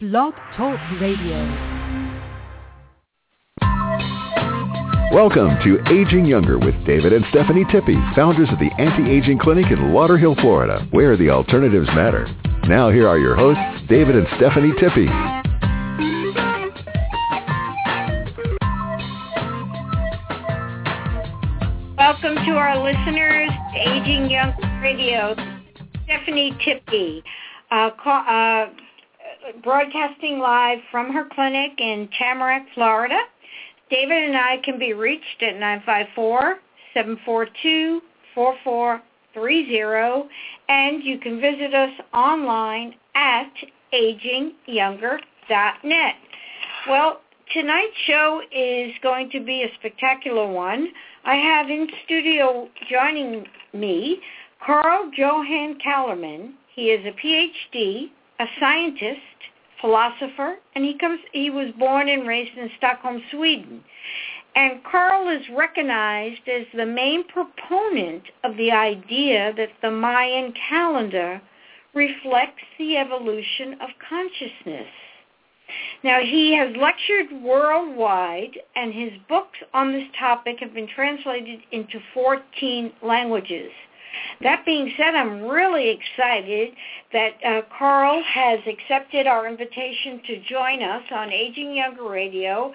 Blog Talk Radio. Welcome to Aging Younger with David and Stephanie Tippy, founders of the Anti-Aging Clinic in Lauderhill, Florida, where the alternatives matter. Now here are your hosts, David and Stephanie Tippy. Welcome to our listeners, Aging Young Radio. Stephanie Tippy, uh, call, uh, broadcasting live from her clinic in Tamarac, Florida. David and I can be reached at 954-742-4430, and you can visit us online at agingyounger.net. Well, tonight's show is going to be a spectacular one. I have in studio joining me Carl Johan Calleman. He is a PhD, a scientist, philosopher, and he comes he was born and raised in Stockholm, Sweden. And Carl is recognized as the main proponent of the idea that the Mayan calendar reflects the evolution of consciousness. Now, he has lectured worldwide, and his books on this topic have been translated into 14 languages. That being said, I'm really excited that uh, Carl has accepted our invitation to join us on Aging Younger Radio,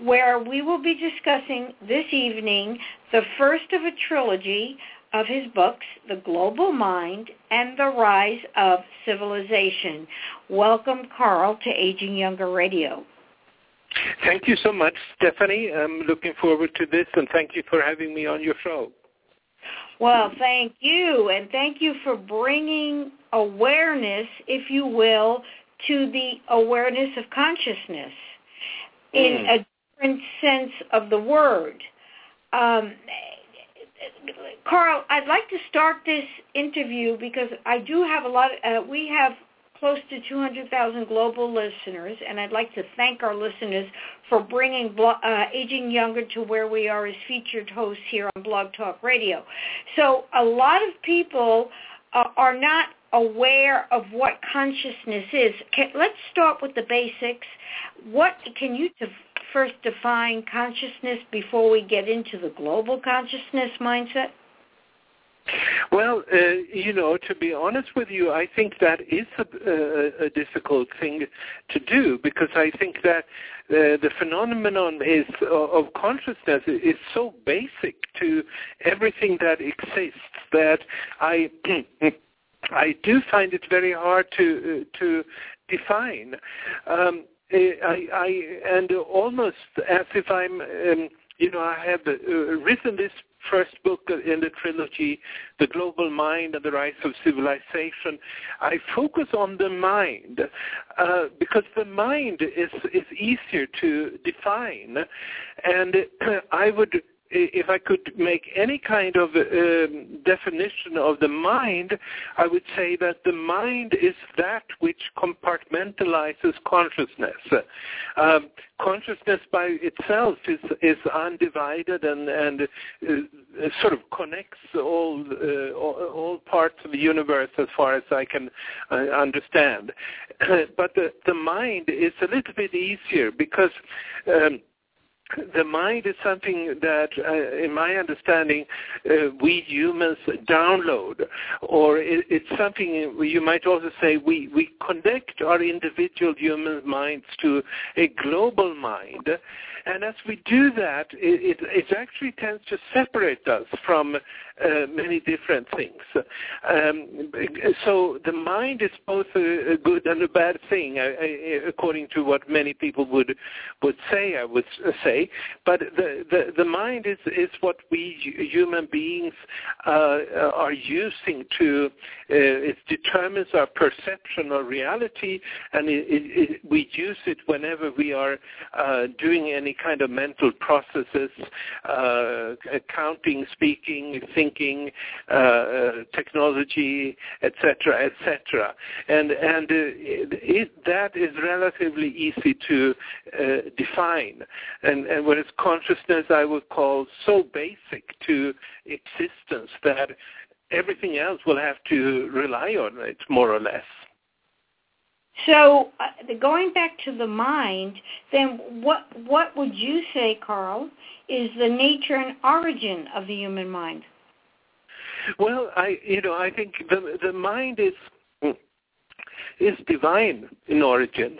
where we will be discussing this evening the first of a trilogy of his books, The Global Mind and the Rise of Civilization. Welcome, Carl, to Aging Younger Radio. Thank you so much, Stephanie. I'm looking forward to this, and thank you for having me on your show. Well, thank you, and thank you for bringing awareness, if you will, to the awareness of consciousness in Mm. a different sense of the word. Um, Carl, I'd like to start this interview because I do have a lot. Of, uh, we have close to 200,000 global listeners, and I'd like to thank our listeners for bringing uh, Aging Younger to where we are as featured hosts here on Blog Talk Radio. So a lot of people uh, are not aware of what consciousness is. Can, let's start with the basics. What can you first define consciousness before we get into the global consciousness mindset? Well, uh, you know, to be honest with you, I think that is a, a, difficult thing to do because I think that uh, the phenomenon is uh, of consciousness is so basic to everything that exists that I. I do find it very hard to uh, to define. Um, I, I and almost as if I'm, um, you know, I have uh, written this first book in the trilogy, The Global Mind and the Rise of Civilization, I focus on the mind uh, because the mind is, is easier to define. And I would if I could make any kind of um, definition of the mind, I would say that the mind is that which compartmentalizes consciousness. Um, consciousness by itself is is undivided and and uh, sort of connects all, uh, all, parts of the universe as far as I can uh, understand. but the the mind is a little bit easier because. Um, the mind is something that, uh, in my understanding, uh, we humans download, or it, it's something you might also say we, we connect our individual human minds to a global mind. And as we do that, it, it, it actually tends to separate us from uh, many different things. Um, so the mind is both a, a good and a bad thing, according to what many people would would say. I would say, but the the, the mind is is what we human beings uh, are using to. Uh, it determines our perception of reality, and it, we use it whenever we are uh, doing any kind of mental processes, uh, counting, speaking, thinking thinking, uh, technology, etc., etc. And and uh, it, that is relatively easy to uh, define. And and is consciousness, I would call so basic to existence that everything else will have to rely on it more or less. So uh, going back to the mind, then what what would you say, Carl, is the nature and origin of the human mind? Well, I you know I think the the mind is is divine in origin.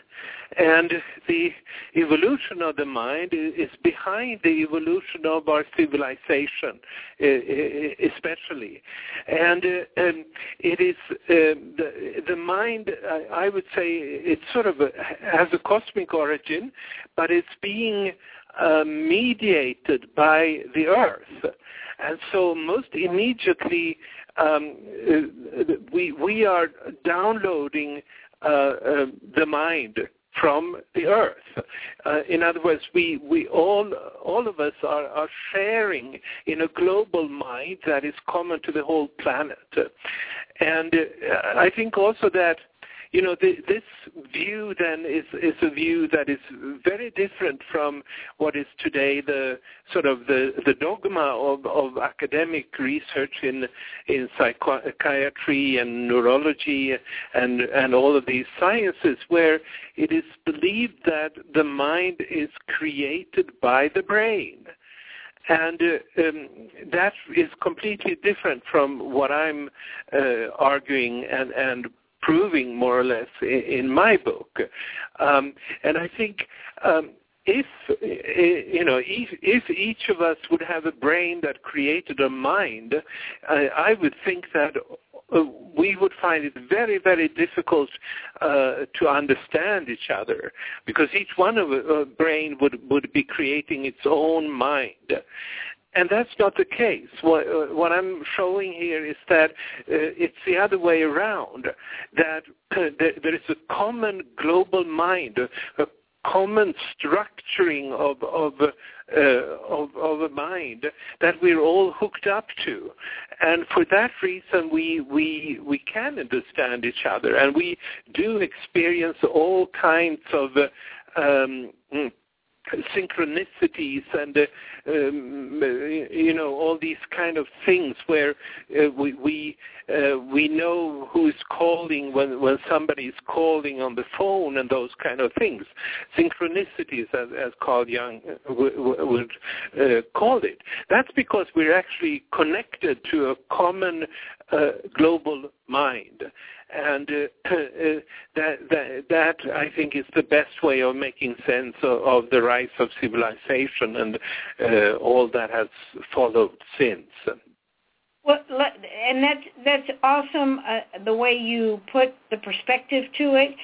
And the evolution of the mind is behind the evolution of our civilization, especially. And, um, it is um, the, the mind, I would say, it sort of has a cosmic origin, but it's being uh, mediated by the earth. And so most immediately um, uh, we, we are downloading uh, uh, the mind from the earth. Uh, in other words, we, we all, all of us are, are sharing in a global mind that is common to the whole planet. And uh, I think also that you know, this view then is, is a view that is very different from what is today the sort of the, the dogma of, of academic research in, in psychiatry and neurology and, and all of these sciences where it is believed that the mind is created by the brain. And uh, um, that is completely different from what I'm uh, arguing and, and proving more or less in, my book. Um, and I think um, if you know if, if each of us would have a brain that created a mind, I, I would think that uh, we would find it very, very difficult uh, to understand each other because each one of a, a brain would, would be creating its own mind. And that's not the case. What, uh, what I'm showing here is that uh, it's the other way around, that uh, there is a common global mind, a common structuring of, of, uh, of, of a mind that we're all hooked up to. And for that reason, we, we, we can understand each other, and we do experience all kinds of um, synchronicities and uh, um, you know all these kind of things where uh, we we uh, we know who is calling when when somebody is calling on the phone and those kind of things. Synchronicities as, as Carl Jung uh, would uh, call it. That's because we're actually connected to a common uh, global mind and uh, uh, that, that that I think is the best way of making sense of, the rise of civilization and uh, all that has followed since. Well, and that's that's awesome. Uh, the way you put the perspective to it.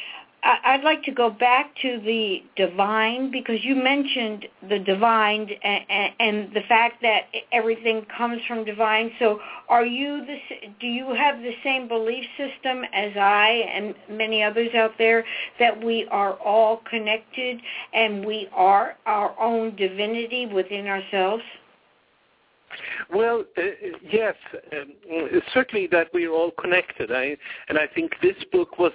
I'd like to go back to the divine because you mentioned the divine and, and, the fact that everything comes from divine. So, are you the? Do you have the same belief system as I and many others out there that we are all connected and we are our own divinity within ourselves? Well, uh, yes, um, certainly that we're all connected. I, and I think this book was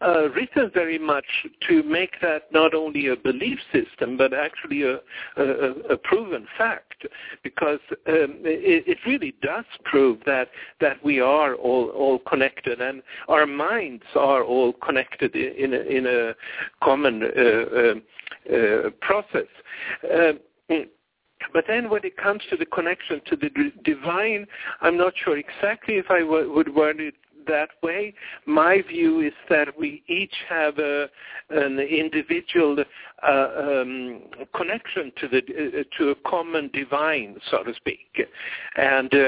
uh, written very much to make that not only a belief system, but actually a, a, a proven fact, because um, it, it, really does prove that that we are all all connected, and our minds are all connected in a, in a common uh, uh, uh process. But then when it comes to the connection to the divine, I'm not sure exactly if I w- would word it that way. My view is that we each have a, an individual uh, um, connection to the uh, to a common divine, so to speak, and uh,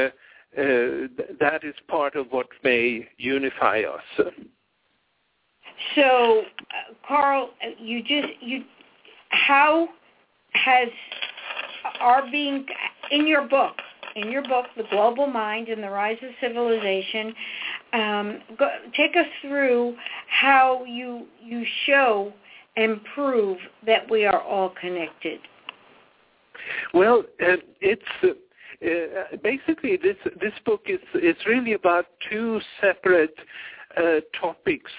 uh, that is part of what may unify us. So, uh, Carl, you just you how has are being in your book, in your book, The Global Mind and the Rise of Civilization. Um, go, take us through how you you show and prove that we are all connected. Well, uh, it's. Uh, uh, basically, this this book is is really about two separate uh, topics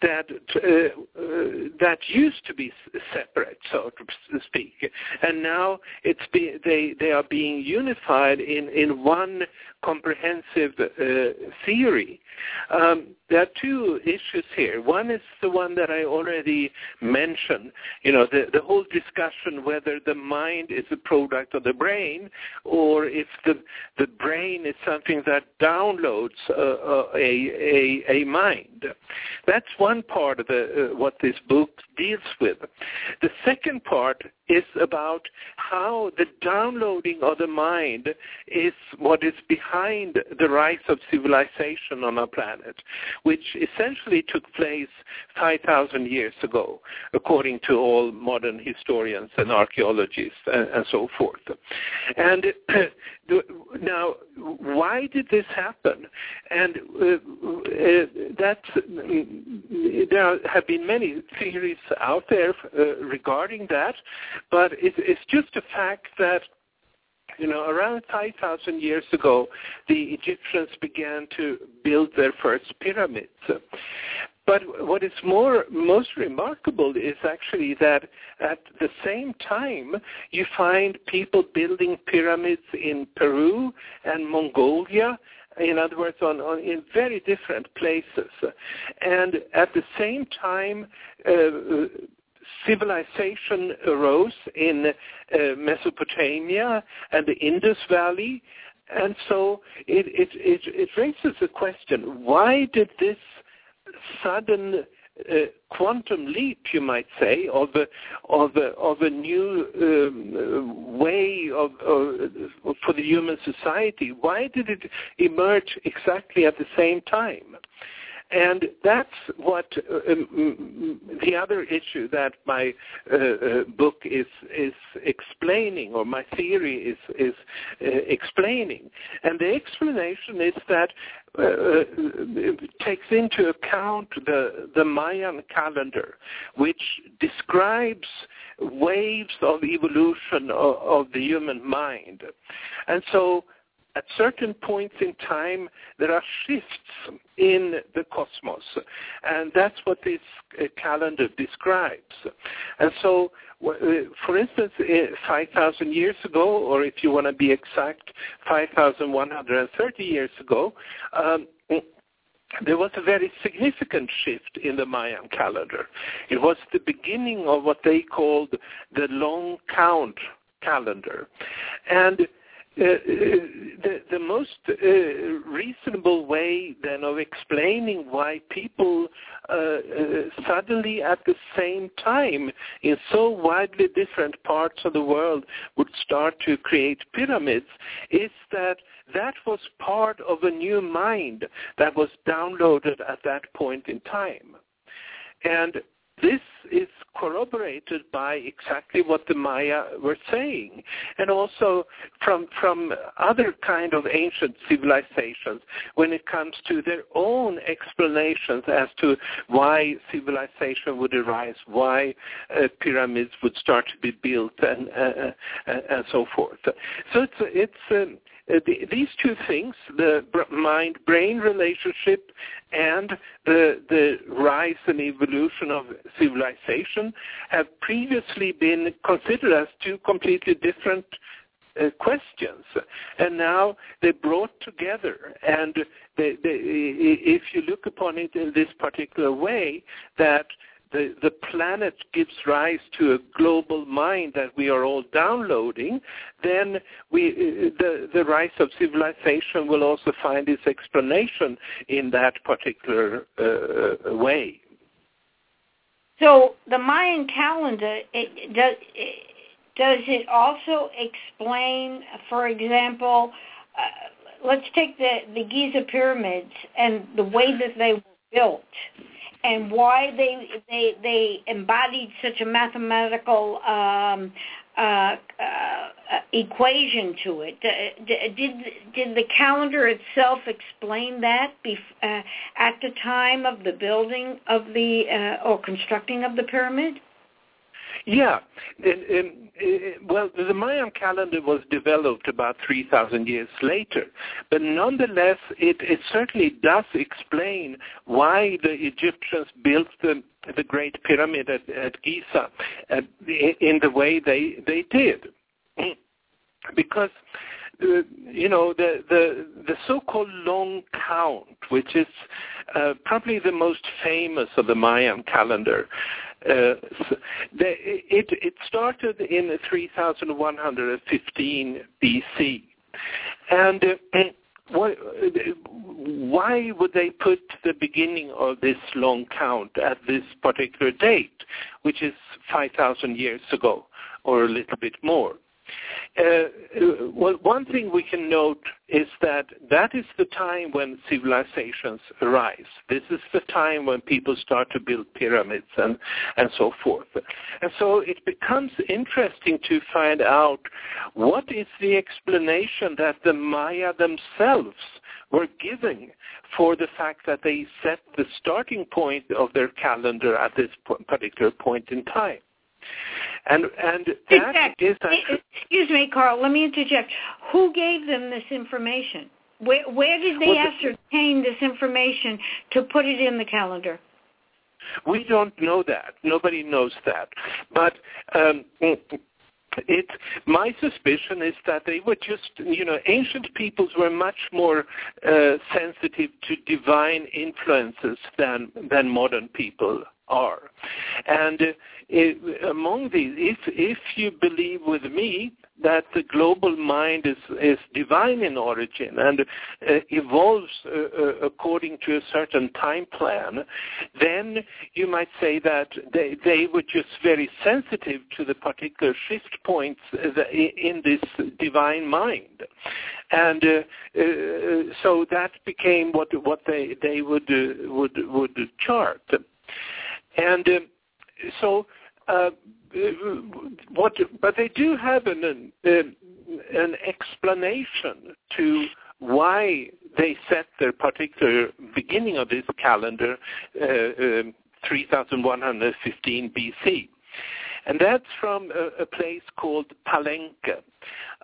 that uh, uh, that used to be separate, so to speak, and now it's be, they they are being unified in in one comprehensive uh, theory. Um, there are two issues here. One is the one that I already mentioned, you know, the, the whole discussion whether the mind is a product of the brain or if the, the brain is something that downloads uh, a, a, a mind. That's one part of the, uh, what this book deals with. The second part is about how the downloading of the mind is what is behind the rise of civilization on our planet, which essentially took place 5,000 years ago, according to all modern historians and archaeologists and, and so forth. And now, why did this happen? And uh, uh, that there have been many theories out there uh, regarding that, but it, it's just a fact that you know, around 5,000 years ago, the Egyptians began to build their first pyramids. But what is more most remarkable is actually that at the same time you find people building pyramids in Peru and Mongolia in other words, on, on, in very different places. And at the same time, uh, civilization arose in uh, Mesopotamia and the Indus Valley. And so it, it, it, it raises the question, why did this sudden uh, quantum leap, you might say, of a, of a, of a new um, way of, uh, for the human society. Why did it emerge exactly at the same time? And that's what uh, um, the other issue that my uh, uh, book is is explaining, or my theory is is uh, explaining. And the explanation is that uh, uh, takes into account the the Mayan calendar, which describes waves of evolution of, of the human mind, and so at certain points in time, there are shifts in the cosmos. And that's what this uh, calendar describes. And so, uh, for instance, uh, 5,000 years ago, or if you want to be exact, 5,130 years ago, um, there was a very significant shift in the Mayan calendar. It was the beginning of what they called the long count calendar. And uh, uh, the, the most uh, reasonable way then of explaining why people uh, uh, suddenly at the same time in so widely different parts of the world would start to create pyramids is that that was part of a new mind that was downloaded at that point in time. And this is corroborated by exactly what the Maya were saying, and also from from other kind of ancient civilizations when it comes to their own explanations as to why civilization would arise, why uh, pyramids would start to be built, and uh, uh, and so forth. So it's it's. Um, uh, the, these two things, the mind-brain relationship and the, the rise and evolution of civilization, have previously been considered as two completely different uh, questions, and now they're brought together. And they, they, if you look upon it in this particular way, that the, the planet gives rise to a global mind that we are all downloading, then we, the, the rise of civilization will also find its explanation in that particular uh, way. So the Mayan calendar, it, does, it, does it also explain, for example, uh, let's take the, the Giza pyramids and the way that they were built and why they they they embodied such a mathematical um, uh, uh, equation to it. Did did the calendar itself explain that bef- uh, at the time of the building of the uh, or constructing of the pyramid? Yeah. And, well, the Mayan calendar was developed about 3,000 years later, but nonetheless, it, it certainly does explain why the Egyptians built the, the Great Pyramid at, at Giza uh, in the way they, they did. Because uh, you know, the, the, the so-called long count, which is uh, probably the most famous of the Mayan calendar, uh, it, it started in 3115 BC. And uh, why would they put the beginning of this long count at this particular date, which is 5,000 years ago or a little bit more? Uh, well, one thing we can note is that that is the time when civilizations arise. This is the time when people start to build pyramids and, and so forth. And so it becomes interesting to find out what is the explanation that the Maya themselves were giving for the fact that they set the starting point of their calendar at this particular point in time. And and that is excuse me, Carl. Let me interject. Who gave them this information? Where where did they well, ascertain this information to put it in the calendar? We don't know that. Nobody knows that. But um, it my suspicion is that they were just you know ancient peoples were much more uh, sensitive to divine influences than than modern people are. And uh, it, among these if if you believe with me that the global mind is, is divine in origin and uh, evolves uh, uh, according to a certain time plan, then you might say that they, they were just very sensitive to the particular shift points in this divine mind. And uh, uh, so that became what what they they would uh, would would chart, and so what, but they do have an, an, an explanation to why they set their particular beginning of this calendar, uh, um, 3115 BC. And that's from a, a place called Palenque,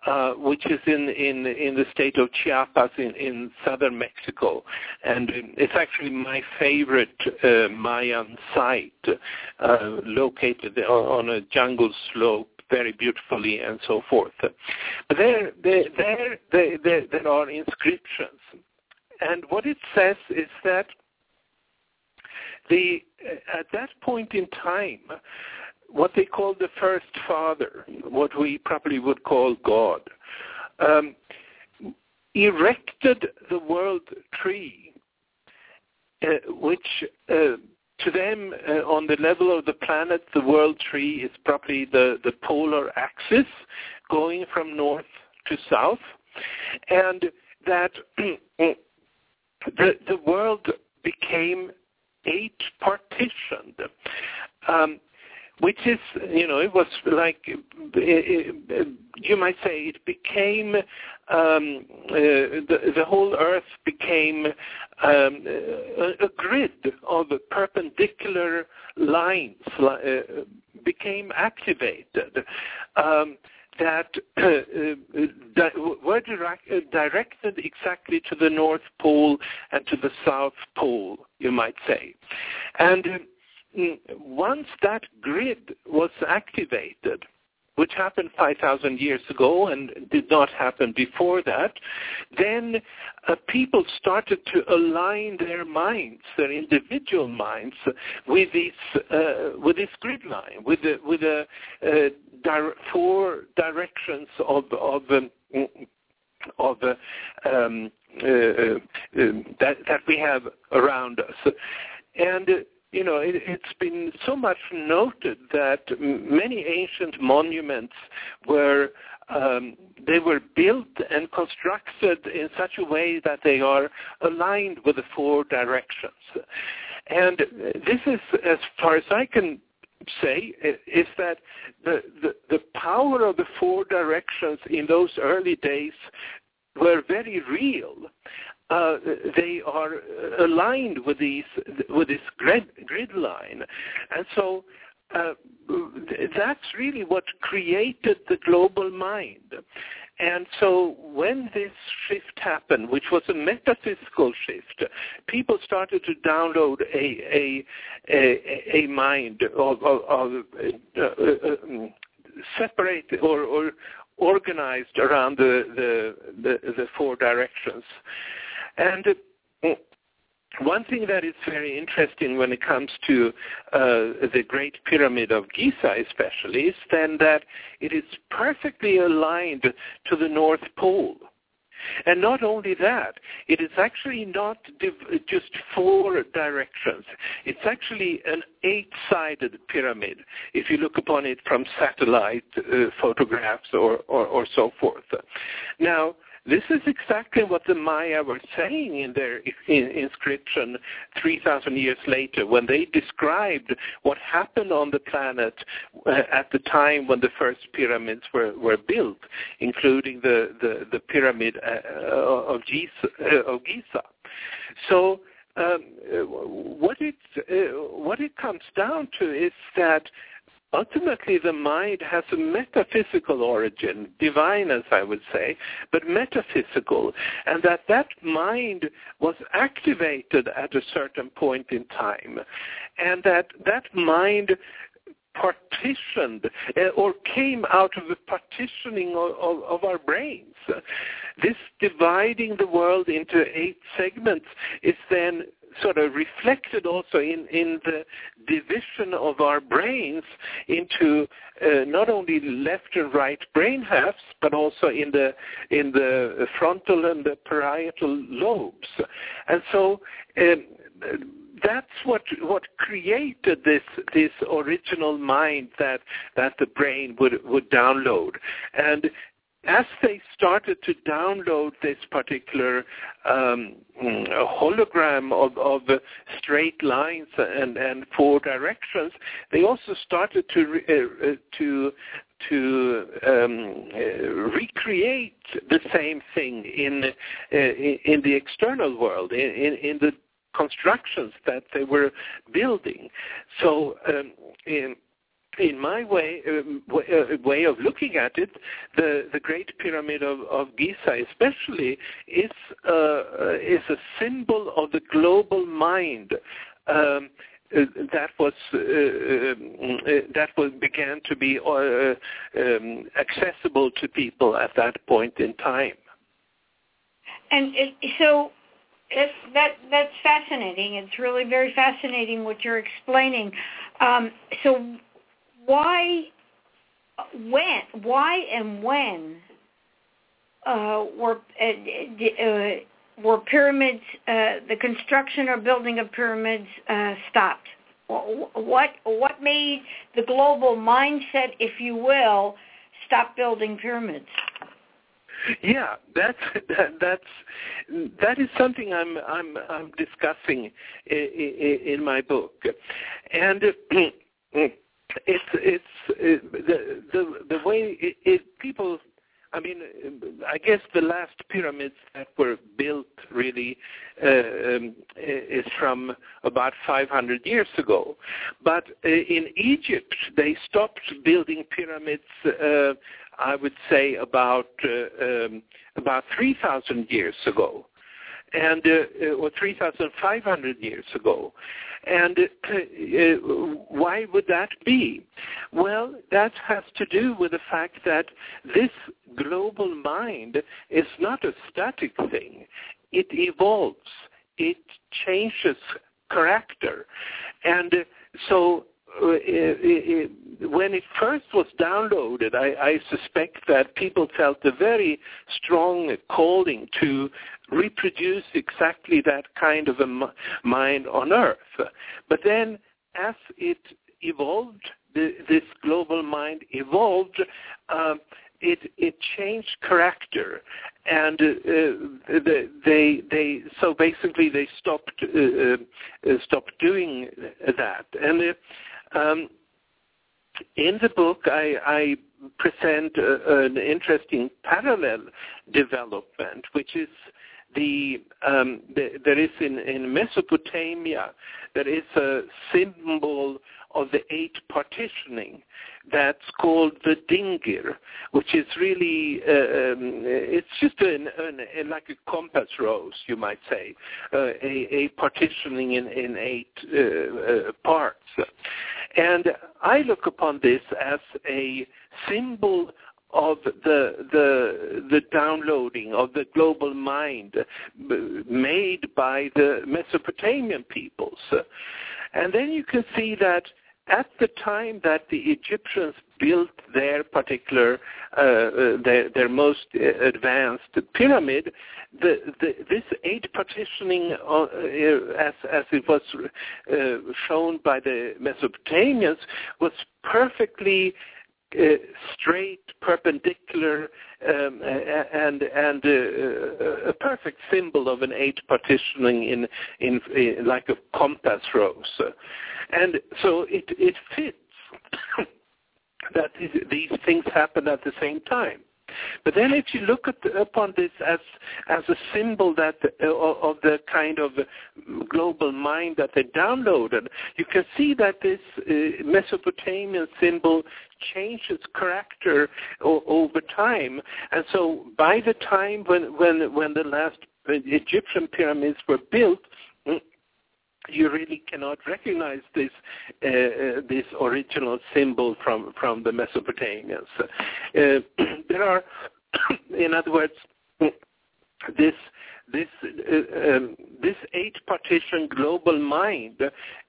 uh, which is in, in, in the state of Chiapas in, in southern Mexico. And it's actually my favorite uh, Mayan site, uh, located on a jungle slope very beautifully and so forth. But there, there, there, there, there, are inscriptions. And what it says is that the, at that point in time, what they call the first father, what we probably would call God, um, erected the world tree, uh, which uh, to them, uh, on the level of the planet, the world tree is probably the, the polar axis going from north to south, and that the, the world became eight partitioned. Um, which is, you know, it was like, you might say, it became, um, uh, the, the whole Earth became um, a, a, grid of perpendicular lines, uh, became activated. Um, that uh, uh, were direct, uh, directed exactly to the North Pole and to the South Pole, you might say. And Mm, once that grid was activated, which happened 5,000 years ago and did not happen before that, then uh, people started to align their minds, their individual minds, with this uh, with this grid line, with the, with the uh, four directions of of um, of uh, um, uh, uh, that that we have around us, and you know, it, has been so much noted that many ancient monuments were um, they were built and constructed in such a way that they are aligned with the four directions. And this is, as far as I can say, is that the, the, the power of the four directions in those early days were very real uh, they are aligned with these with this grid, grid line, and so uh, that's really what created the global mind. And so when this shift happened, which was a metaphysical shift, people started to download a a a, a mind of, of, of uh, uh, um, separate or, or organized around the, the, the, the four directions. And uh, one thing that is very interesting when it comes to uh, the Great Pyramid of Giza especially is then that it is perfectly aligned to the North Pole. And not only that, it is actually not div- just four directions. It's actually an eight-sided pyramid if you look upon it from satellite uh, photographs or, or, or so forth. Now, this is exactly what the Maya were saying in their in inscription 3,000 years later when they described what happened on the planet uh, at the time when the first pyramids were, were built, including the, the, the pyramid uh, of, Giza, uh, of Giza. So um, what it uh, what it comes down to is that ultimately the mind has a metaphysical origin, divine as I would say, but metaphysical, and that that mind was activated at a certain point in time, and that that mind partitioned uh, or came out of the partitioning of, of, of, our brains. This dividing the world into eight segments is then sort of reflected also in, in the division of our brains into uh, not only left and right brain halves, but also in the in the frontal and the parietal lobes. And so um, that's what what created this this original mind that that the brain would would download and as they started to download this particular um, hologram of, of straight lines and, and four directions, they also started to uh, uh, to to um, uh, recreate the same thing in uh, in the external world, in, in, in, the constructions that they were building. So. Um, in, in my way um, uh, way of looking at it, the the Great Pyramid of, of Giza, especially, is uh, is a symbol of the global mind. Um, uh, that was uh, um, uh, that was began to be uh, um, accessible to people at that point in time. And it, so it, that that's fascinating. It's really very fascinating what you're explaining. Um, so why, when, why and when uh, were uh, uh, were pyramids, uh, the construction or building of pyramids uh, stopped? What what made the global mindset, if you will, stop building pyramids? Yeah, that's that, that's that is something I'm I'm I'm discussing in, in my book, and it's it's it, the the the way it, it people I mean, I guess the last pyramids that were built really uh, um, is from about 500 years ago. But uh, in Egypt, they stopped building pyramids. Uh, I would say about uh, um, about 3,000 years ago and uh, uh or 3,500 years ago. And uh, uh, why would that be? Well, that has to do with the fact that this global mind is not a static thing. It evolves. It changes character. And so uh, it, when it first was downloaded, I, I suspect that people felt a very strong calling to reproduce exactly that kind of a m- mind on Earth. But then as it evolved, the, this global mind evolved, uh, it, it changed character, and uh, they they so basically they stopped uh, uh, stopped doing that. And uh, um, in the book, I, I present uh, an interesting parallel development, which is the, um, the there is in, in Mesopotamia there is a symbol of the eight partitioning that's called the dingir, which is really uh, um, it's just an, an, like a compass rose, you might say, uh, a, a, partitioning in, in eight uh, uh, parts. And I look upon this as a symbol of the the the downloading of the global mind made by the Mesopotamian peoples. And then you can see that at the time that the Egyptians built their particular, uh, uh their, their most advanced pyramid, the, the, this eight partitioning, uh, as, as it was uh, shown by the Mesopotamians, was perfectly uh, straight, perpendicular, um, and and uh, a perfect symbol of an eight partitioning in, in, in like a compass rose, and so it it fits that these things happen at the same time. But then if you look upon this as as a symbol that uh, of the kind of global mind that they downloaded, you can see that this uh, Mesopotamian symbol changes character o- over time. And so by the time when when when the last Egyptian pyramids were built, you really cannot recognize this uh, uh, this original symbol from from the Mesopotamians. Uh, there are, in other words, this this uh, um, this eight partition global mind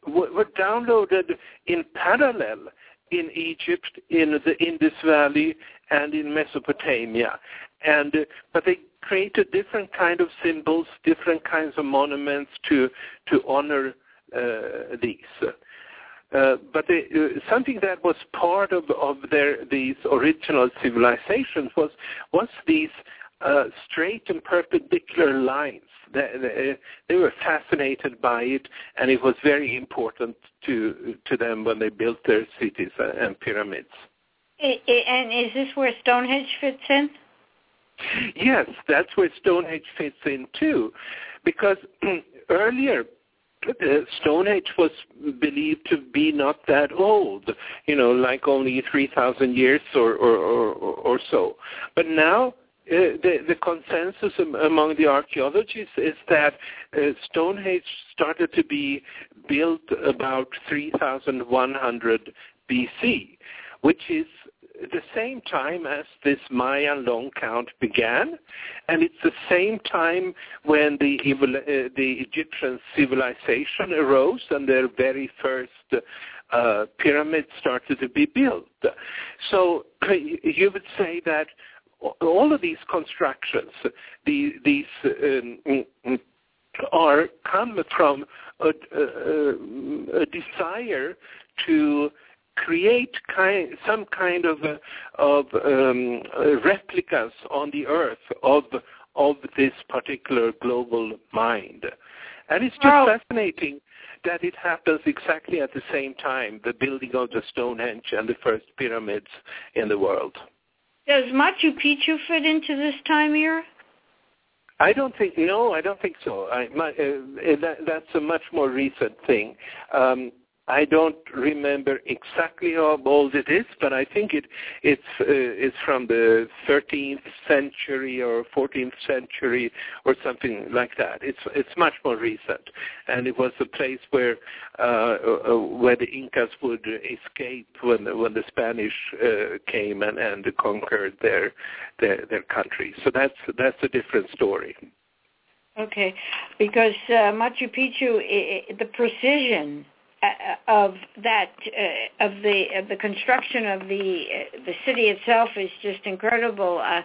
w- were downloaded in parallel in Egypt, in the Indus Valley, and in Mesopotamia, and uh, but they created different kind of symbols, different kinds of monuments to to honor uh, these. Uh, but uh, something that was part of, of their these original civilizations was was these uh, straight and perpendicular lines. They, they, they, were fascinated by it, and it was very important to to them when they built their cities and pyramids. And is this where Stonehenge fits in? Yes, that's where Stonehenge fits in too, because earlier uh, Stonehenge was believed to be not that old, you know, like only 3,000 years or, or, or, or so. But now the, the consensus among the archaeologists is that uh, Stonehenge started to be built about 3,100 BC, which is the same time as this Mayan long count began, and it's the same time when the, uh, the Egyptian civilization arose and their very first uh, pyramids started to be built. So you would say that all of these constructions, the, these um, are come from a, a, a desire to create kind, some kind of uh, of um, replicas on the earth of of this particular global mind, and it's just wow. fascinating that it happens exactly at the same time, the building of the Stonehenge and the first pyramids in the world. Does Machu Picchu fit into this time era? I don't think no, I don't think so. I, my, uh, that, that's a much more recent thing. Um, I don't remember exactly how old it is, but I think it it's uh, it's from the 13th century or 14th century or something like that. It's it's much more recent, and it was a place where uh, uh, where the Incas would escape when the, when the Spanish uh, came and, and conquered their, their their country. So that's that's a different story. Okay, because uh, Machu Picchu, it, the precision of that uh, of the of the construction of the uh, the city itself is just incredible. Uh,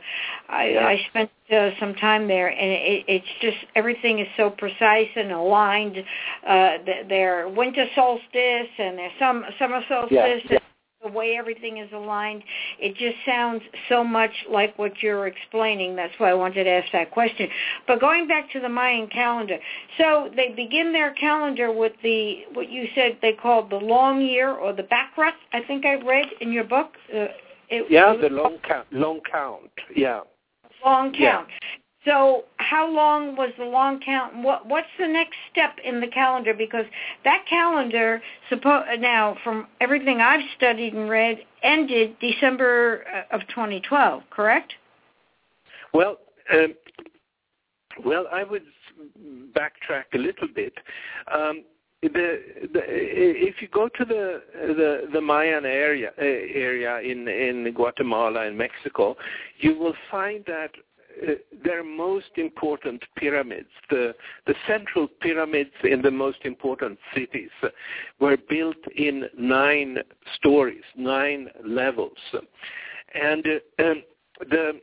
I, yeah. I spent uh, some time there, and it, it's just everything is so precise and aligned. Uh, their winter solstice and their some summer solstice. Yeah. Yeah the way everything is aligned, it just sounds so much like what you're explaining. That's why I wanted to ask that question. But going back to the Mayan calendar, so they begin their calendar with the what you said they called the long year or the Bakrat. I think I read in your book. Uh, it, yeah, it the long count. Long count. Yeah. Long count. So how long was the long count? What what's the next step in the calendar? Because that calendar, now from everything I've studied and read, ended December uh, of 2012. Correct? Well, um, well, I would backtrack a little bit. Um, the, the if you go to the the, the Mayan area area in in Guatemala and Mexico, you will find that uh, their most important pyramids, the the central pyramids in the most important cities, were built in nine stories, nine levels, and uh, the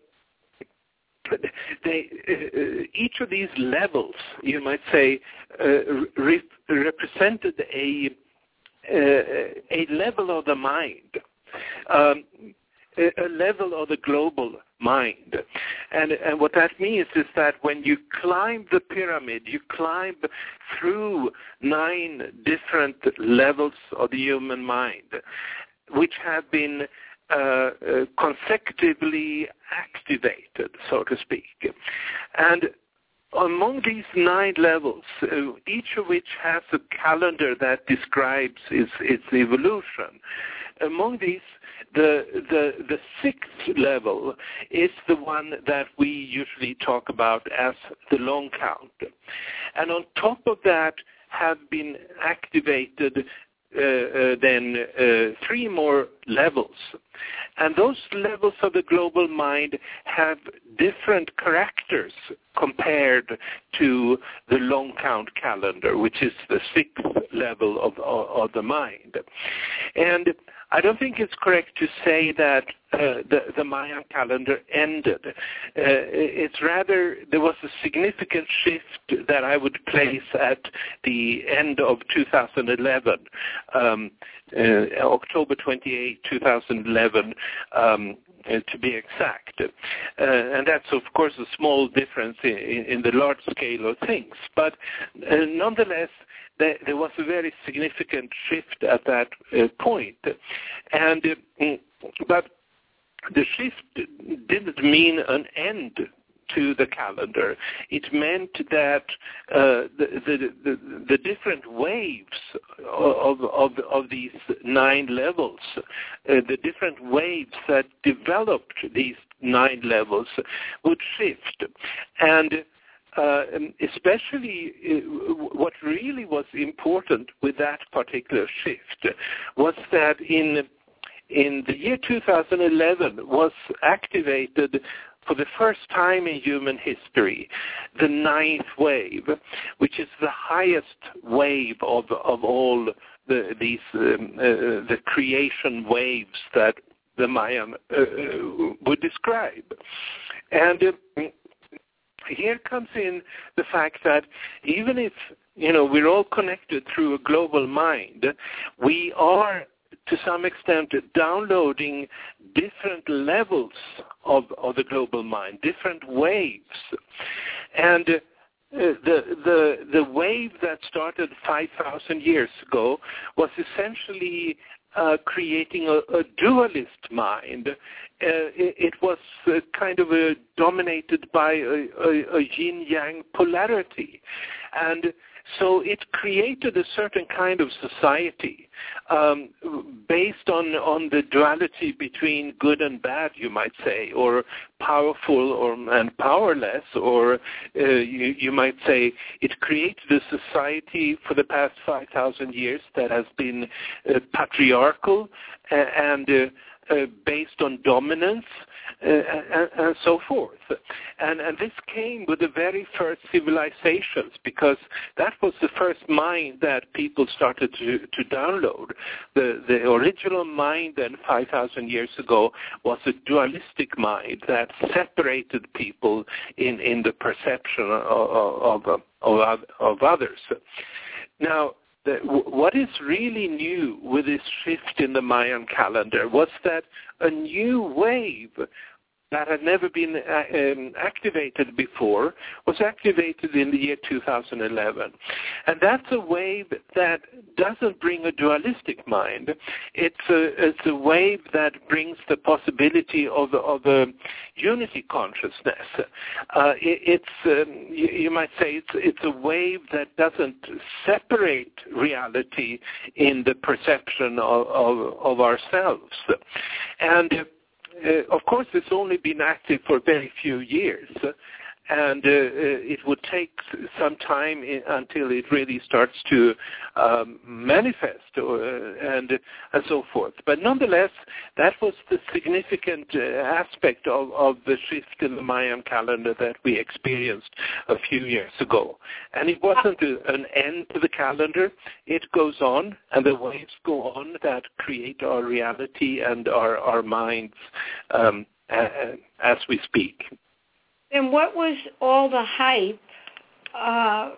they, uh, each of these levels, you might say, uh, re- represented a uh, a level of the mind, um, a, level of the global mind. And, and what that means is that when you climb the pyramid, you climb through nine different levels of the human mind, which have been uh, uh, consecutively activated, so to speak. And among these nine levels, uh, each of which has a calendar that describes its, its evolution, among these, the, the, the sixth level is the one that we usually talk about as the long count. And on top of that have been activated uh, uh, then uh, three more levels. And those levels of the global mind have different characters compared to the long count calendar, which is the sixth level of, of, of the mind. And I don't think it's correct to say that uh, the, the Mayan calendar ended. Uh, it's rather, there was a significant shift that I would place at the end of 2011, um, uh, October 28, 2011. Um, to be exact. Uh, and that's, of course, a small difference in, in the large scale of things. But uh, nonetheless, there, there, was a very significant shift at that uh, point. And, uh, but the shift didn't mean an end to the calendar. It meant that uh, the, the, the, the, different waves of, of, of these nine levels, uh, the different waves that developed these nine levels would shift. And uh, especially uh, what really was important with that particular shift was that in in the year 2011 was activated for the first time in human history, the ninth wave, which is the highest wave of, of all the, these um, uh, the creation waves that the Mayan uh, uh would describe. And uh, here comes in the fact that even if you know we're all connected through a global mind, we are to some extent downloading different levels of, of the global mind, different waves. And uh, the, the, the wave that started 5,000 years ago was essentially uh, creating a, a, dualist mind. Uh, it, it, was uh, kind of dominated by a, a, a yin-yang polarity. And so it created a certain kind of society um, based on, on the duality between good and bad, you might say, or powerful or, and powerless, or uh, you, you might say. It created a society for the past 5,000 years that has been uh, patriarchal and uh, uh, based on dominance Uh, and, and, so forth. And, and this came with the very first civilizations because that was the first mind that people started to, to download. The, the original mind then 5,000 years ago was a dualistic mind that separated people in, in the perception of, of, of, of others. Now, the, what is really new with this shift in the Mayan calendar was that a new wave that had never been uh, um, activated before was activated in the year 2011. And that's a wave that doesn't bring a dualistic mind. It's a, it's a wave that brings the possibility of, of a unity consciousness. Uh, it, it's, um, you, you, might say, it's, it's a wave that doesn't separate reality in the perception of, of, of ourselves. And uh, of course, it's only been active for very few years. And uh, uh, it would take some time until it really starts to um, manifest or, uh, and and so forth. But nonetheless, that was the significant uh, aspect of, of the shift in the Mayan calendar that we experienced a few years ago. And it wasn't a, an end to the calendar; it goes on, and the waves go on that create our reality and our our minds um, as we speak. And what was all the hype uh,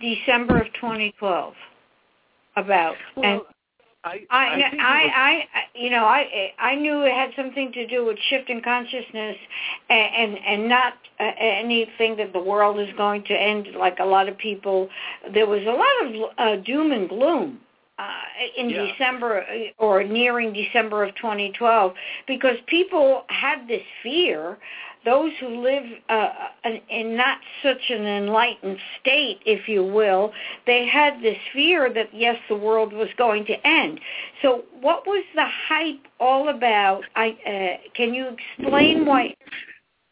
December of 2012 about? Well, and I, I, I, I, I, you know, I, I knew it had something to do with shifting consciousness, and and, and not uh, anything that the world is going to end. Like a lot of people, there was a lot of uh, doom and gloom uh, in Yeah. December uh, or nearing December of 2012 because people had this fear. Those who live uh, in- in not such an enlightened state, if you will, they had this fear that yes, the world was going to end. So, what was the hype all about? I uh, can you explain why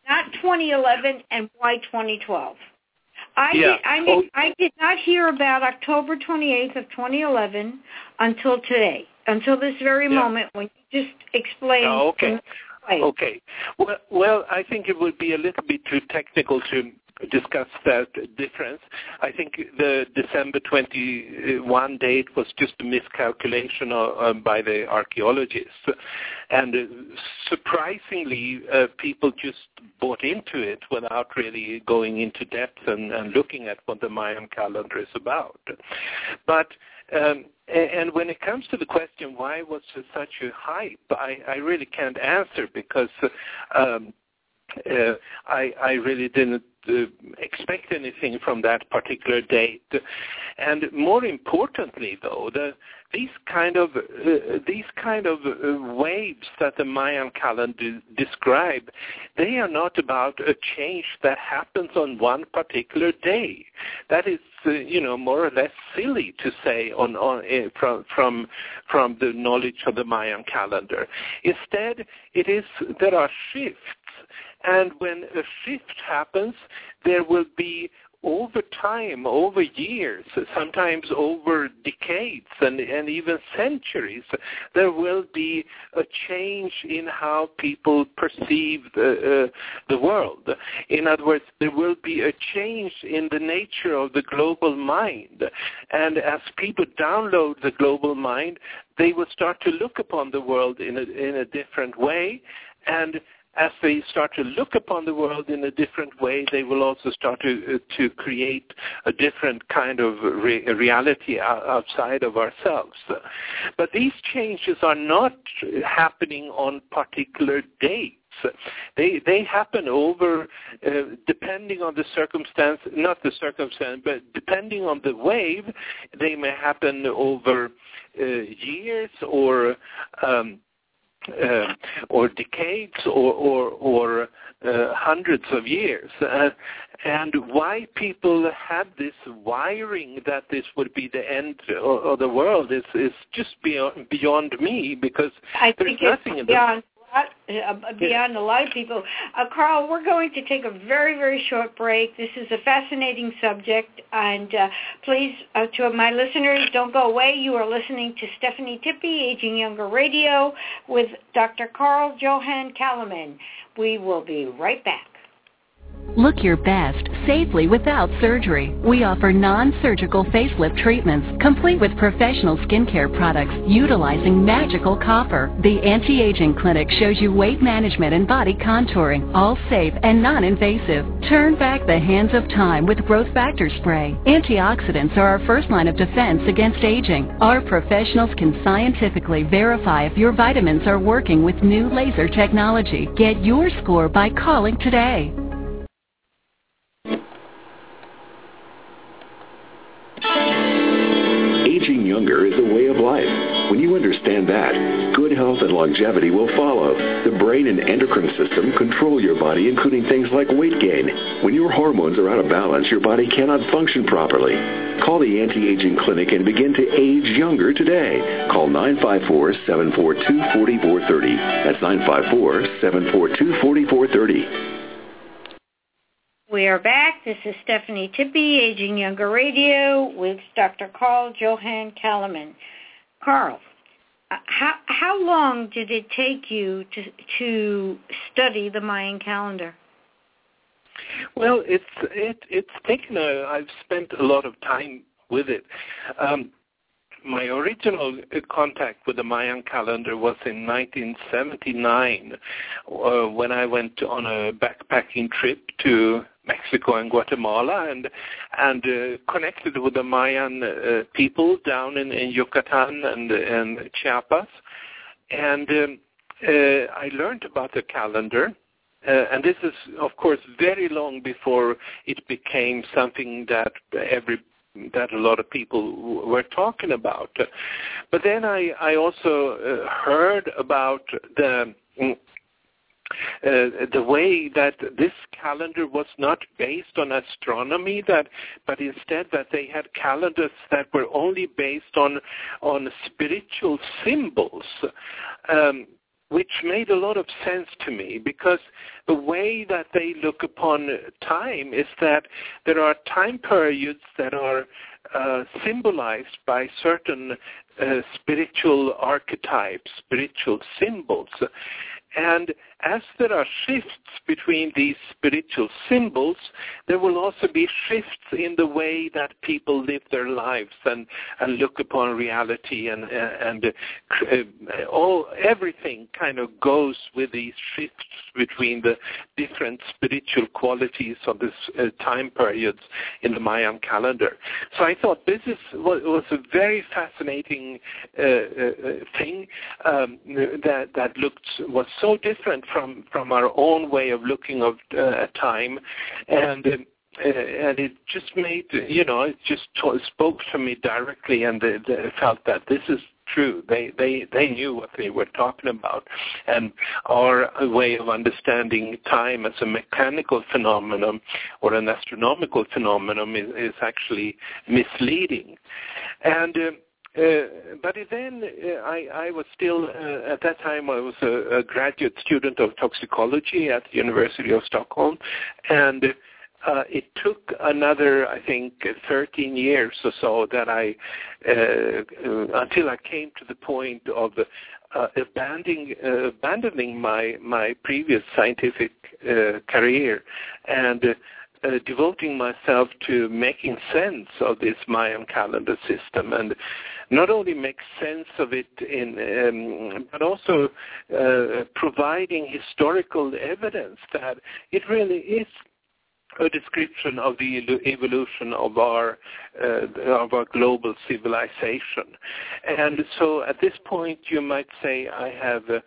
not 2011 and why 2012? I Yeah. did, I, Oh. did, I did not hear about October 28th of 2011 until today, until this very Yeah. moment when you just explained. Oh, okay. Okay. Well, well, I think it would be a little bit too technical to discuss that difference. I think the December 21 date was just a miscalculation uh, uh, by the archaeologists. And uh, surprisingly, uh, people just bought into it without really going into depth and, and looking at what the Mayan calendar is about. But um, and when it comes to the question why was there such a hype, I, I really can't answer because um, uh, I, I really didn't expect anything from that particular date. And more importantly, though, the, these kind of uh, these kind of uh, waves that the Mayan calendar describe, they are not about a change that happens on one particular day. That is, uh, you know, more or less silly to say on, on uh, from from from the knowledge of the Mayan calendar. Instead, it is there are shifts and when a shift happens, there will be over time, over years, sometimes over decades and, and even centuries, there will be a change in how people perceive the, uh, the world. In other words, there will be a change in the nature of the global mind. And as people download the global mind, they will start to look upon the world in a, in a different way. And as they start to look upon the world in a different way, they will also start to uh, to create a different kind of re- reality outside of ourselves. But these changes are not happening on particular dates. They they happen over uh, depending on the circumstance, not the circumstance, but depending on the wave, they may happen over uh, years or. Um, uh, or decades or or, or uh, hundreds of years, uh, and why people had this wiring that this would be the end of, of the world is is just beyond beyond me because I there's think nothing in the beyond beyond a lot of people. Uh, Carl, we're going to take a very, very short break. This is a fascinating subject, and uh, please, uh, to my listeners, don't go away. You are listening to Stephanie Tippie, Aging Younger Radio, with Dr. Carl Johan Calleman. We will be right back. Look your best safely without surgery. We offer non-surgical facelift treatments complete with professional skincare products utilizing magical copper. The Anti-Aging Clinic shows you weight management and body contouring, all safe and non-invasive. Turn back the hands of time with Growth Factor Spray. Antioxidants are our first line of defense against aging. Our professionals can scientifically verify if your vitamins are working with new laser technology. Get your score by calling today. Longevity will follow. The brain and endocrine system control your body, including things like weight gain. When your hormones are out of balance, your body cannot function properly. Call the Anti-Aging Clinic and begin to age younger today. Call 954-742-4430. That's 954-742-4430. We are back. This is Stephanie Tippie, Aging Younger Radio, with Dr. Carl Johan Calleman. Carl, how how long did it take you to to study the Mayan calendar? Well, it's it it's taken a. I've spent a lot of time with it. Um, my original contact with the Mayan calendar was in 1979 uh, when I went on a backpacking trip to Mexico and Guatemala and and uh, connected with the Mayan uh, people down in, in Yucatan and and Chiapas. And um, uh, I learned about the calendar uh, and this is, of course, very long before it became something that every that a lot of people were talking about. But then I, I also uh, heard about the mm, uh, the way that this calendar was not based on astronomy that but instead that they had calendars that were only based on on spiritual symbols um, which made a lot of sense to me because the way that they look upon time is that there are time periods that are uh, symbolized by certain uh, spiritual archetypes, spiritual symbols. And as there are shifts between these spiritual symbols, there will also be shifts in the way that people live their lives and, and look upon reality and, and uh, all everything kind of goes with these shifts between the different spiritual qualities of this uh, time periods in the Mayan calendar. So I thought this is was, a very fascinating uh, uh thing um, that that looked was so different from from our own way of looking of uh, time, and. Uh, and it just made you know it just t- spoke to me directly and they, they felt that this is true. They they they knew what they were talking about. And our way of understanding time as a mechanical phenomenon or an astronomical phenomenon is, is actually misleading. And uh, uh, but then uh, I, I was still, uh, at that time, I was a, a graduate student of toxicology at the University of Stockholm, and uh, it took another, I think, 13 years or so that I, until I came to the point of abandoning, abandoning my my previous scientific career. And uh, devoting myself to making sense of this Mayan calendar system and not only make sense of it in, um, but also uh, providing historical evidence that it really is a description of the evolution of our uh, of our global civilization. And so at this point you might say I have uh,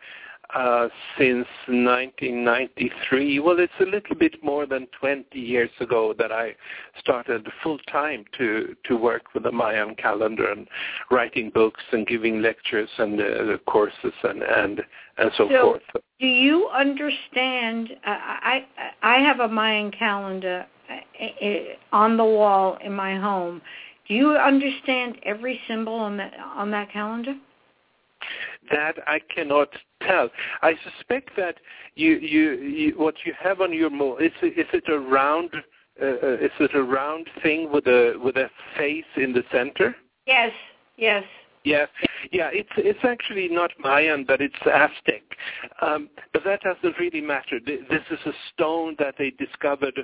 uh, since 1993. Well, it's a little bit more than 20 years ago that I started full time to to work with the Mayan calendar and writing books and giving lectures and uh, courses and and and so, so forth. Do you understand? Uh, I I have a Mayan calendar uh, uh, on the wall in my home. Do you understand every symbol on that on that calendar? That I cannot tell. I suspect that you, you, you what you have on your mo is is it a round uh, uh, is it a round thing with a with a face in the center? Yes. Yes. Yeah, yeah. It's it's actually not Mayan, but it's Aztec. Um, but that doesn't really matter. This is a stone that they discovered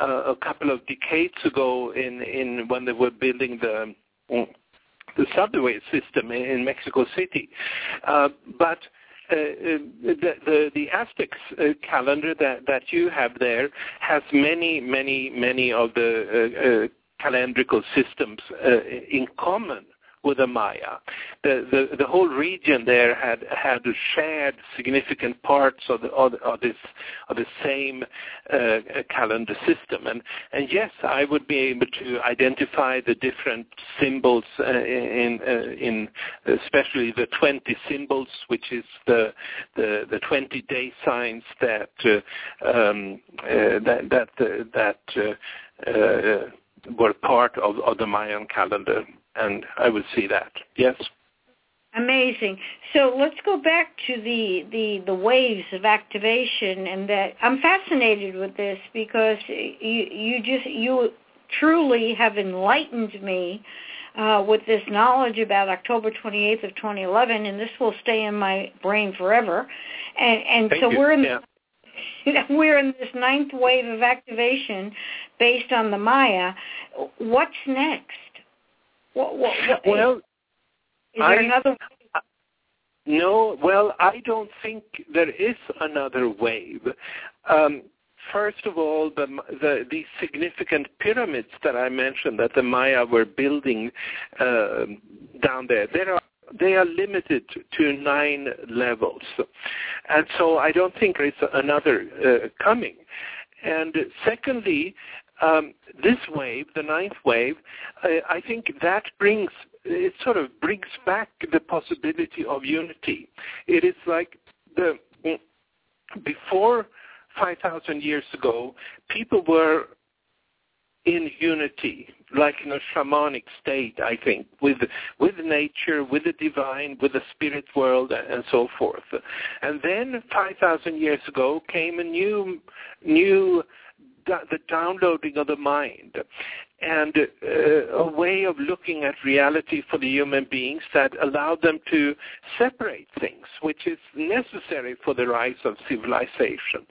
uh, a couple of decades ago in in when they were building the the subway system in Mexico City. Uh, but uh, uh, the, the, the Aztec uh, calendar that, that you have there has many, many, many of the uh, calendrical systems in common with the Maya. The, the, the whole region there had had shared significant parts of, the, of, of this of the same uh, calendar system. And and yes, I would be able to identify the different symbols uh, in uh, in especially the 20 symbols, which is the the, the 20 day signs that uh, um, uh, that that that. Uh, were part of, of the Mayan calendar and I would see that. Yes. Amazing. So let's go back to the, the, the waves of activation and that I'm fascinated with this because you you just you truly have enlightened me uh, with this knowledge about October 28th of 2011 and this will stay in my brain forever. And and Thank so you. we're in yeah. we're in this ninth wave of activation based on the Maya. What's next? What, what, what, Well, is there I- another? No, well, I don't think there is another wave. Um, first of all, the, the the significant pyramids that I mentioned that the Maya were building uh, down there, there are they are limited to nine levels, and so I don't think there is another uh, coming. And secondly, um, this wave, the ninth wave, uh, I think that brings it sort of brings back the possibility of unity. It is like the before 5,000 years ago, people were in unity, like in a shamanic state, I think, with with nature, with the divine, with the spirit world, and so forth. And then 5,000 years ago came a new new the downloading of the mind and uh, a way of looking at reality for the human beings that allowed them to separate things, which is necessary for the rise of civilization.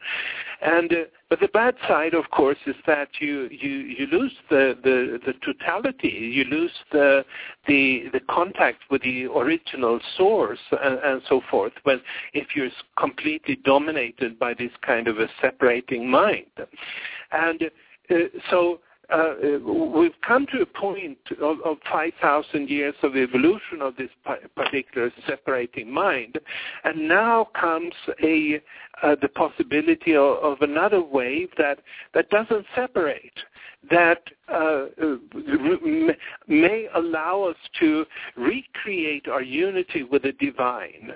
And uh, but the bad side, of course, is that you you, you lose the, the, the totality, you lose the the the contact with the original source and, and so forth. When if you're completely dominated by this kind of a separating mind, and uh, so uh, we've come to a point of, of 5,000 years of evolution of this particular separating mind, and now comes a uh, the possibility of, of, another wave that that doesn't separate, that uh, may allow us to recreate our unity with the divine.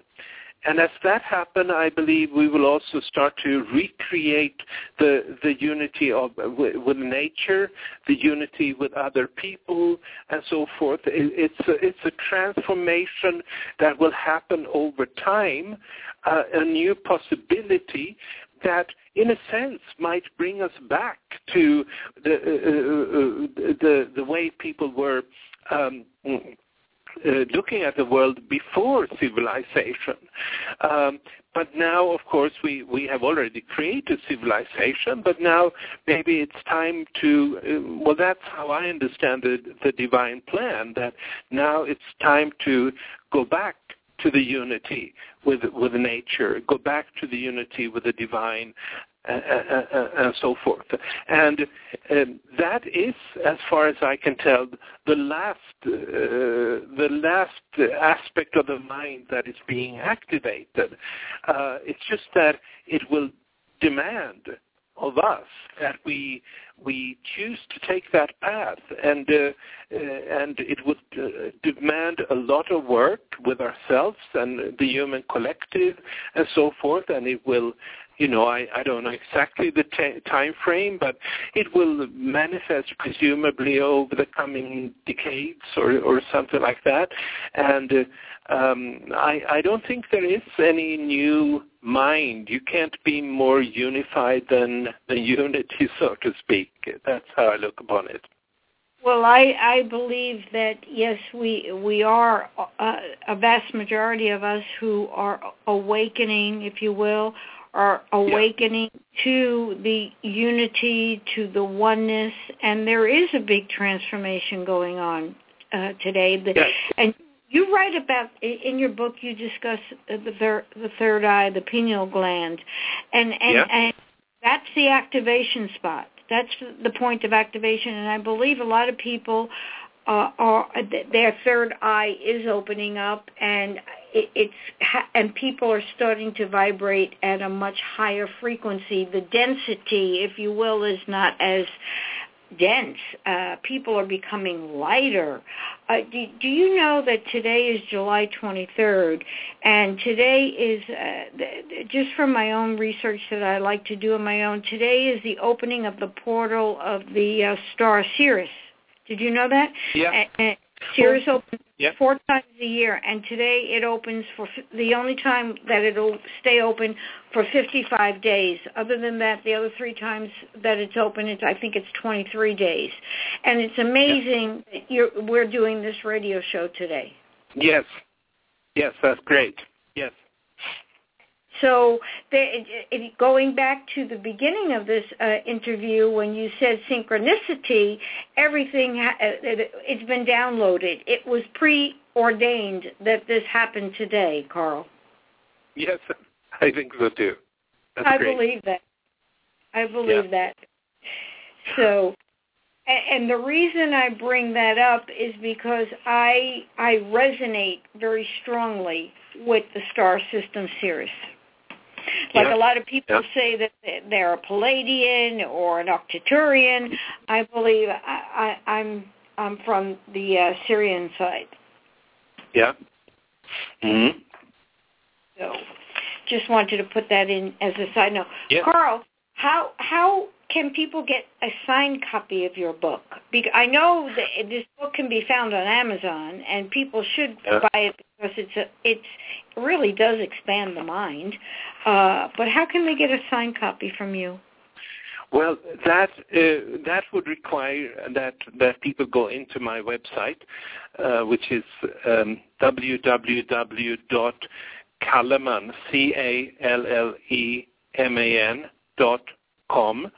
And as that happens, I believe we will also start to recreate the the unity of with, nature, the unity with other people, and so forth. It, it's a, it's a transformation that will happen over time, uh, a new possibility that in a sense might bring us back to the uh, uh, the the way people were um, uh, looking at the world before civilization. Um, but now, of course, we, we have already created civilization, but now maybe it's time to, uh, well, that's how I understand the, the divine plan, that now it's time to go back to the unity with with nature, go back to the unity with the divine, and so forth. And um, that is, as far as I can tell, the last uh, the last aspect of the mind that is being activated. Uh, it's just that it will demand of us that we we choose to take that path and uh, uh, and it would uh, demand a lot of work with ourselves and the human collective and so forth and it will you know, I, I don't know exactly the t- time frame, but it will manifest presumably over the coming decades or, or something like that. And uh, um, I, I don't think there is any new mind. You can't be more unified than the unity, so to speak. That's how I look upon it. Well, I, I believe that yes, we we are uh, a vast majority of us who are awakening, if you will, are awakening yeah. to the unity, to the oneness, and there is a big transformation going on uh, today. Yes. And you write about in your book. You discuss the third, the third eye, the pineal gland, and and, yeah. and that's the activation spot. That's the point of activation, and I believe a lot of people uh, are their third eye is opening up, and it, it's and people are starting to vibrate at a much higher frequency. The density, if you will, is not as dense. Uh, people are becoming lighter. Uh, do, do you know that today is July 23rd, and today is uh, just from my own research that I like to do on my own. Today is the opening of the portal of the uh, star Sirius. Did you know that? Yeah. And, Sirius opens Yeah. four times a year, and today it opens for the only time that it'll stay open for 55 days. Other than that, the other three times that it's open, it's I think it's 23 days, and it's amazing that you're, we're doing this radio show today. Yes. Yes, that's great. So, the, it, it, going back to the beginning of this uh, interview, when you said synchronicity, everything ha- uh, it, it's been downloaded. It was preordained that this happened today, Carl. Yes, I think so too. That's I great. believe that. I believe Yeah. that. So, and the reason I bring that up is because I I resonate very strongly with the star system Sirius. Like Yeah. a lot of people Yeah. say that they're a Pleiadian or an Arcturian. I believe I, I, I'm I'm from the uh, Sirian side. Yeah. hmm So, just wanted to put that in as a side note. Yeah. Carl, how how can people get a signed copy of your book? Because I know that this book can be found on Amazon, and people should Yeah. buy it because it's a, it's it really does expand the mind. Uh, but how can they get a signed copy from you? Well, that uh, that would require that that people go into my website, uh, which is um, www.calleman c a l l e m a n dot com,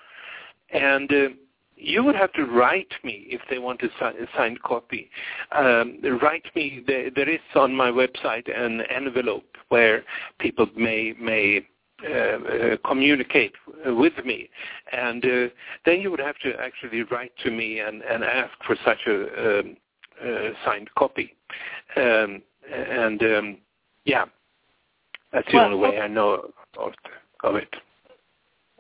and uh, you would have to write me if they want a, si- a signed copy. Um, write me. There, there is on my website an envelope where people may may uh, uh, communicate with me, and uh, then you would have to actually write to me and, and ask for such a, um, uh, signed copy. Um, and um, yeah, that's the Well, only way I know of, of it.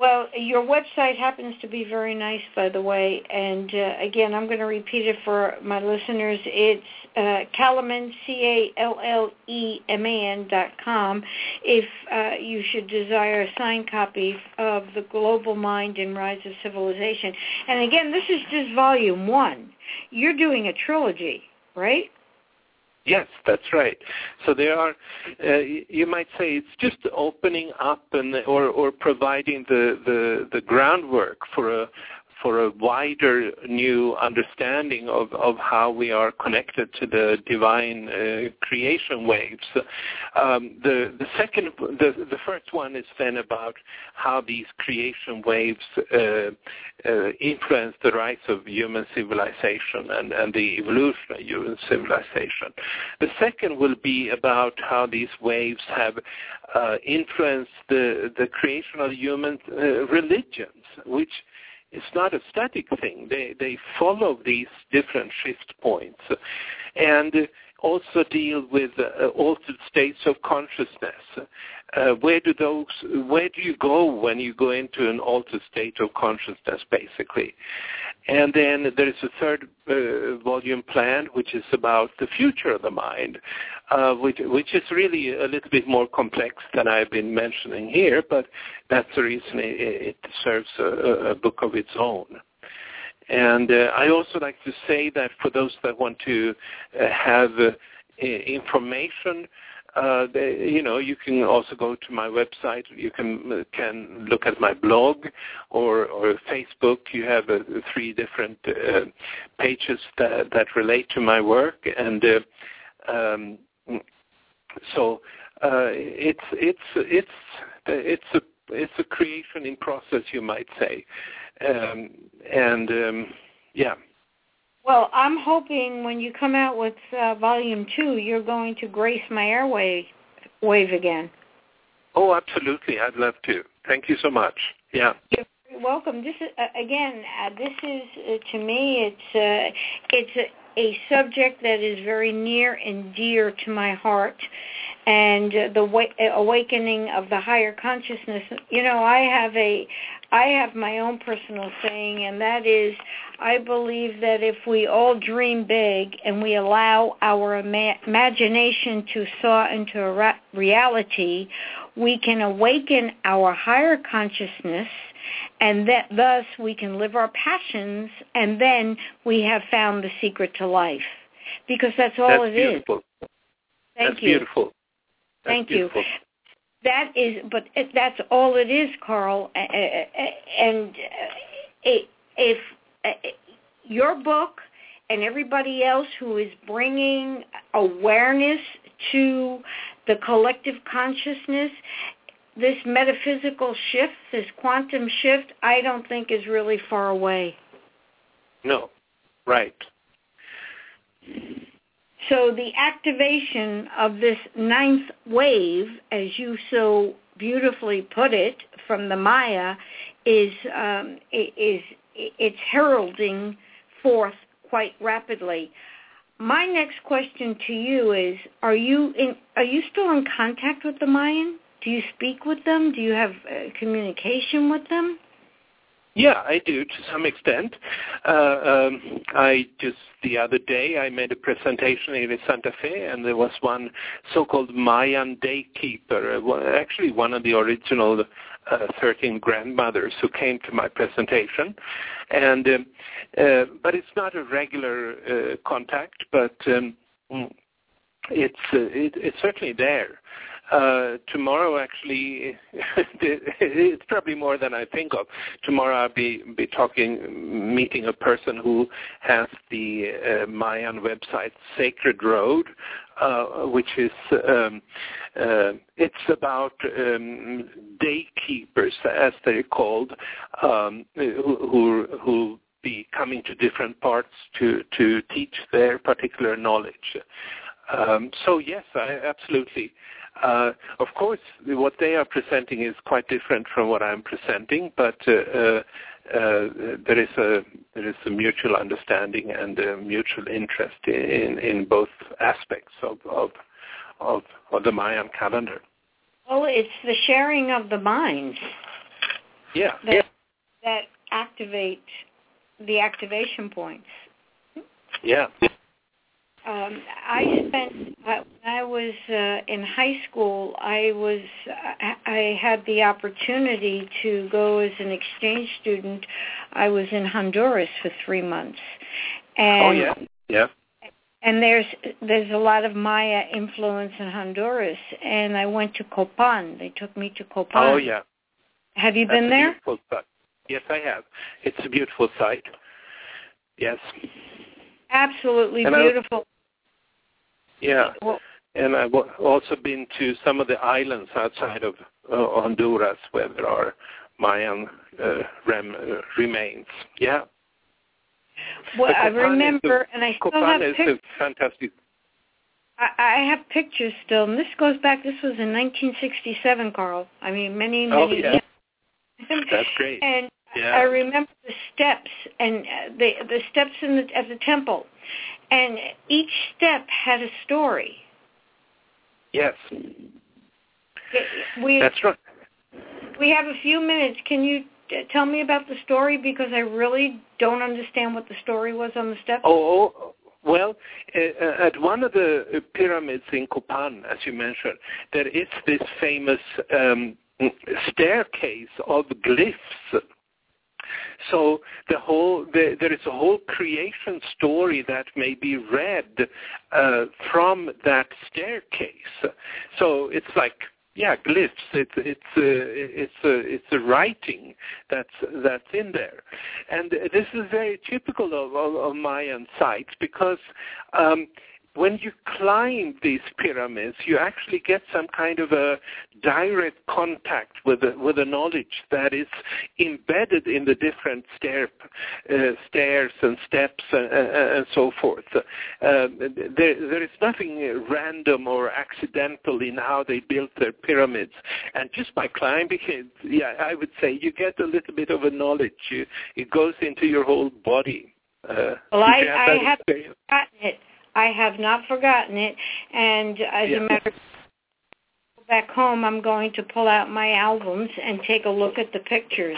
Well, your website happens to be very nice, by the way. And uh, again, I'm going to repeat it for my listeners. It's uh, Calleman, dot com. If uh, you should desire a signed copy of The Global Mind and Rise of Civilization. And again, this is just volume one. You're doing a trilogy, right? Yes, that's right. So there are, uh, you might say, it's just opening up and or or providing the the the groundwork for a for a wider new understanding of, of how we are connected to the divine uh, creation waves. Um, the the second the the first one is then about how these creation waves uh, uh, influence the rise of human civilization and, and the evolution of human civilization. The second will be about how these waves have uh, influenced the the creation of human uh, religions, which it's not a static thing. They they follow these different shift points, and also deal with uh, altered states of consciousness. Uh, where do those? Where do you go when you go into an altered state of consciousness, basically? And then there is a third uh, volume planned, which is about the future of the mind, uh, which, which is really a little bit more complex than I've been mentioning here, but that's the reason it, it serves a, a book of its own. And uh, I also like to say that for those that want to uh, have uh, information, uh, they, you know, you can also go to my website. You can can look at my blog or or Facebook. You have uh, three different uh, pages that that relate to my work, and uh, um, so uh, it's it's it's it's a it's a creation in process, you might say, um, and um, yeah. Well, I'm hoping when you come out with uh, volume two, you're going to grace my airway wave again. Oh, absolutely. I'd love to. Thank you so much. Yeah. You're very welcome. This is uh, again. Uh, this is uh, to me. It's uh, it's a, a subject that is very near and dear to my heart, and uh, the wa- awakening of the higher consciousness. You know, I have a I have my own personal saying, and that is, I believe that if we all dream big and we allow our ima- imagination to soar into a ra- reality, we can awaken our higher consciousness, and that thus we can live our passions, and then we have found the secret to life. because that's all it is that's it beautiful. is. Thank that's you. beautiful. That's Thank beautiful. you. That is, but that's all it is, Carl. And uh, if uh, your book and everybody else who is bringing awareness to the collective consciousness, this metaphysical shift, this quantum shift, I don't think is really far away. No, right. So the activation of this ninth wave, as you so beautifully put it, from the Maya, is um, is it's heralding forth quite rapidly. My next question to you is: Are you in? Are you still in contact with the Mayan? Do you speak with them? Do you have uh, communication with them? Yeah, I do to some extent. Uh, um, I just the other day I made a presentation in Santa Fe, and there was one so-called Mayan daykeeper, uh, one- actually one of the original uh, 13 grandmothers who came to my presentation. And um, uh, but it's not a regular uh, contact, but um, mm, it's uh, it, it's certainly there. Uh, tomorrow, actually, it's probably more than I think of. Tomorrow, I'll be be talking, meeting a person who has the uh, Mayan website Sacred Road, uh, which is um, uh, it's about um, daykeepers, as they're called, um, who who be coming to different parts to to teach their particular knowledge. Um, so yes, I, absolutely. Uh, of course, what they are presenting is quite different from what I'm presenting, but uh, uh, uh, there is a there is a mutual understanding and a mutual interest in in both aspects of of of, of the Mayan calendar. Well, it's the sharing of the minds Yeah. that that activate the activation points. Yeah. Um, I spent uh, when I was uh, in high school. I was I, had the opportunity to go as an exchange student. I was in Honduras for three months, and Oh yeah. Yeah. and there's there's a lot of Maya influence in Honduras. And I went to Copan. They took me to Copan. Oh yeah. Have you That's been there? Yes, I have. It's a beautiful site. Yes. Absolutely And beautiful. Yeah. Well, And I've also been to some of the islands outside of uh, Honduras where there are Mayan uh, rem, uh, remains. Yeah. well I remember, a- and I still Copan have is pictures. a fantastic. I, I have pictures still, and this goes back. This was in 1967, Carl. I mean, many, many Oh, yeah. years. That's great. and Yeah. I remember the steps and uh, the the steps in the at the temple, and each step had a story. Yes. We That's right. we have a few minutes. Can you uh, tell me about the story because I really don't understand what the story was on the steps. Oh, oh, well, uh, at one of the uh, pyramids in Copan, as you mentioned, there is this famous um, staircase of glyphs. So the whole the, there is a whole creation story that may be read uh, from that staircase. So it's like yeah, glyphs. It's it's uh, it's a it's a writing that's that's in there, and this is very typical of, of, of Mayan sites because um, when you climb these pyramids, you actually get some kind of a direct contact with the, with the knowledge that is embedded in the different stair, uh, stairs and steps and, and so forth. Uh, there, there is nothing random or accidental in how they built their pyramids. And just by climbing it, yeah, I would say you get a little bit of a knowledge. You, it goes into your whole body. Uh, Well, I, have I have forgotten it. I have not forgotten it, and as Yeah. a matter of back home, I'm going to pull out my albums and take a look at the pictures.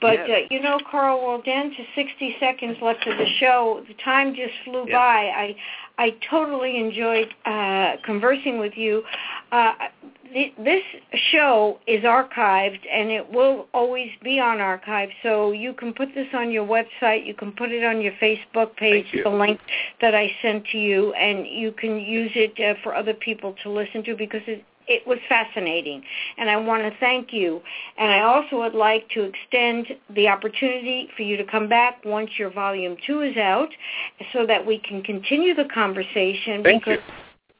But Yeah. uh, you know, Carl, we're down to 60 seconds left of the show. The time just flew Yeah. by. I I totally enjoyed uh, conversing with you. Uh, this show is archived and it will always be on archive. So you can put this on your website. You can put it on your Facebook page, the link that I sent to you, and you can use it uh, for other people to listen to because it, it was fascinating. And I want to thank you. And I also would like to extend the opportunity for you to come back once your volume two is out so that we can continue the conversation. Thank because you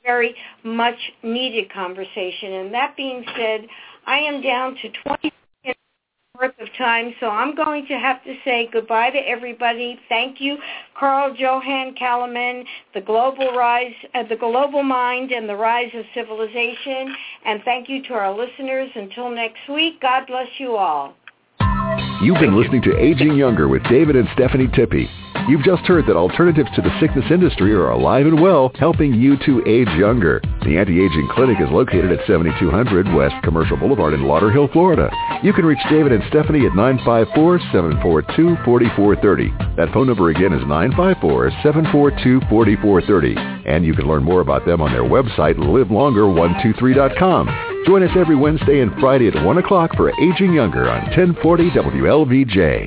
very much needed conversation. And that being said, I am down to 20 minutes worth of time, so I'm going to have to say goodbye to everybody. Thank you, Carl Johan Calleman, the global rise, uh, the global mind, and the rise of civilization. And thank you to our listeners. Until next week, God bless you all. You've been listening to Aging Younger with David and Stephanie Tippie. You've just heard that alternatives to the sickness industry are alive and well, helping you to age younger. The Anti-Aging Clinic is located at 7200 West Commercial Boulevard in Lauderhill, Florida. You can reach David and Stephanie at 954-742-4430. That phone number again is 954-742-4430. And you can learn more about them on their website, livelonger123.com. Join us every Wednesday and Friday at 1 o'clock for Aging Younger on 1040 WLVJ.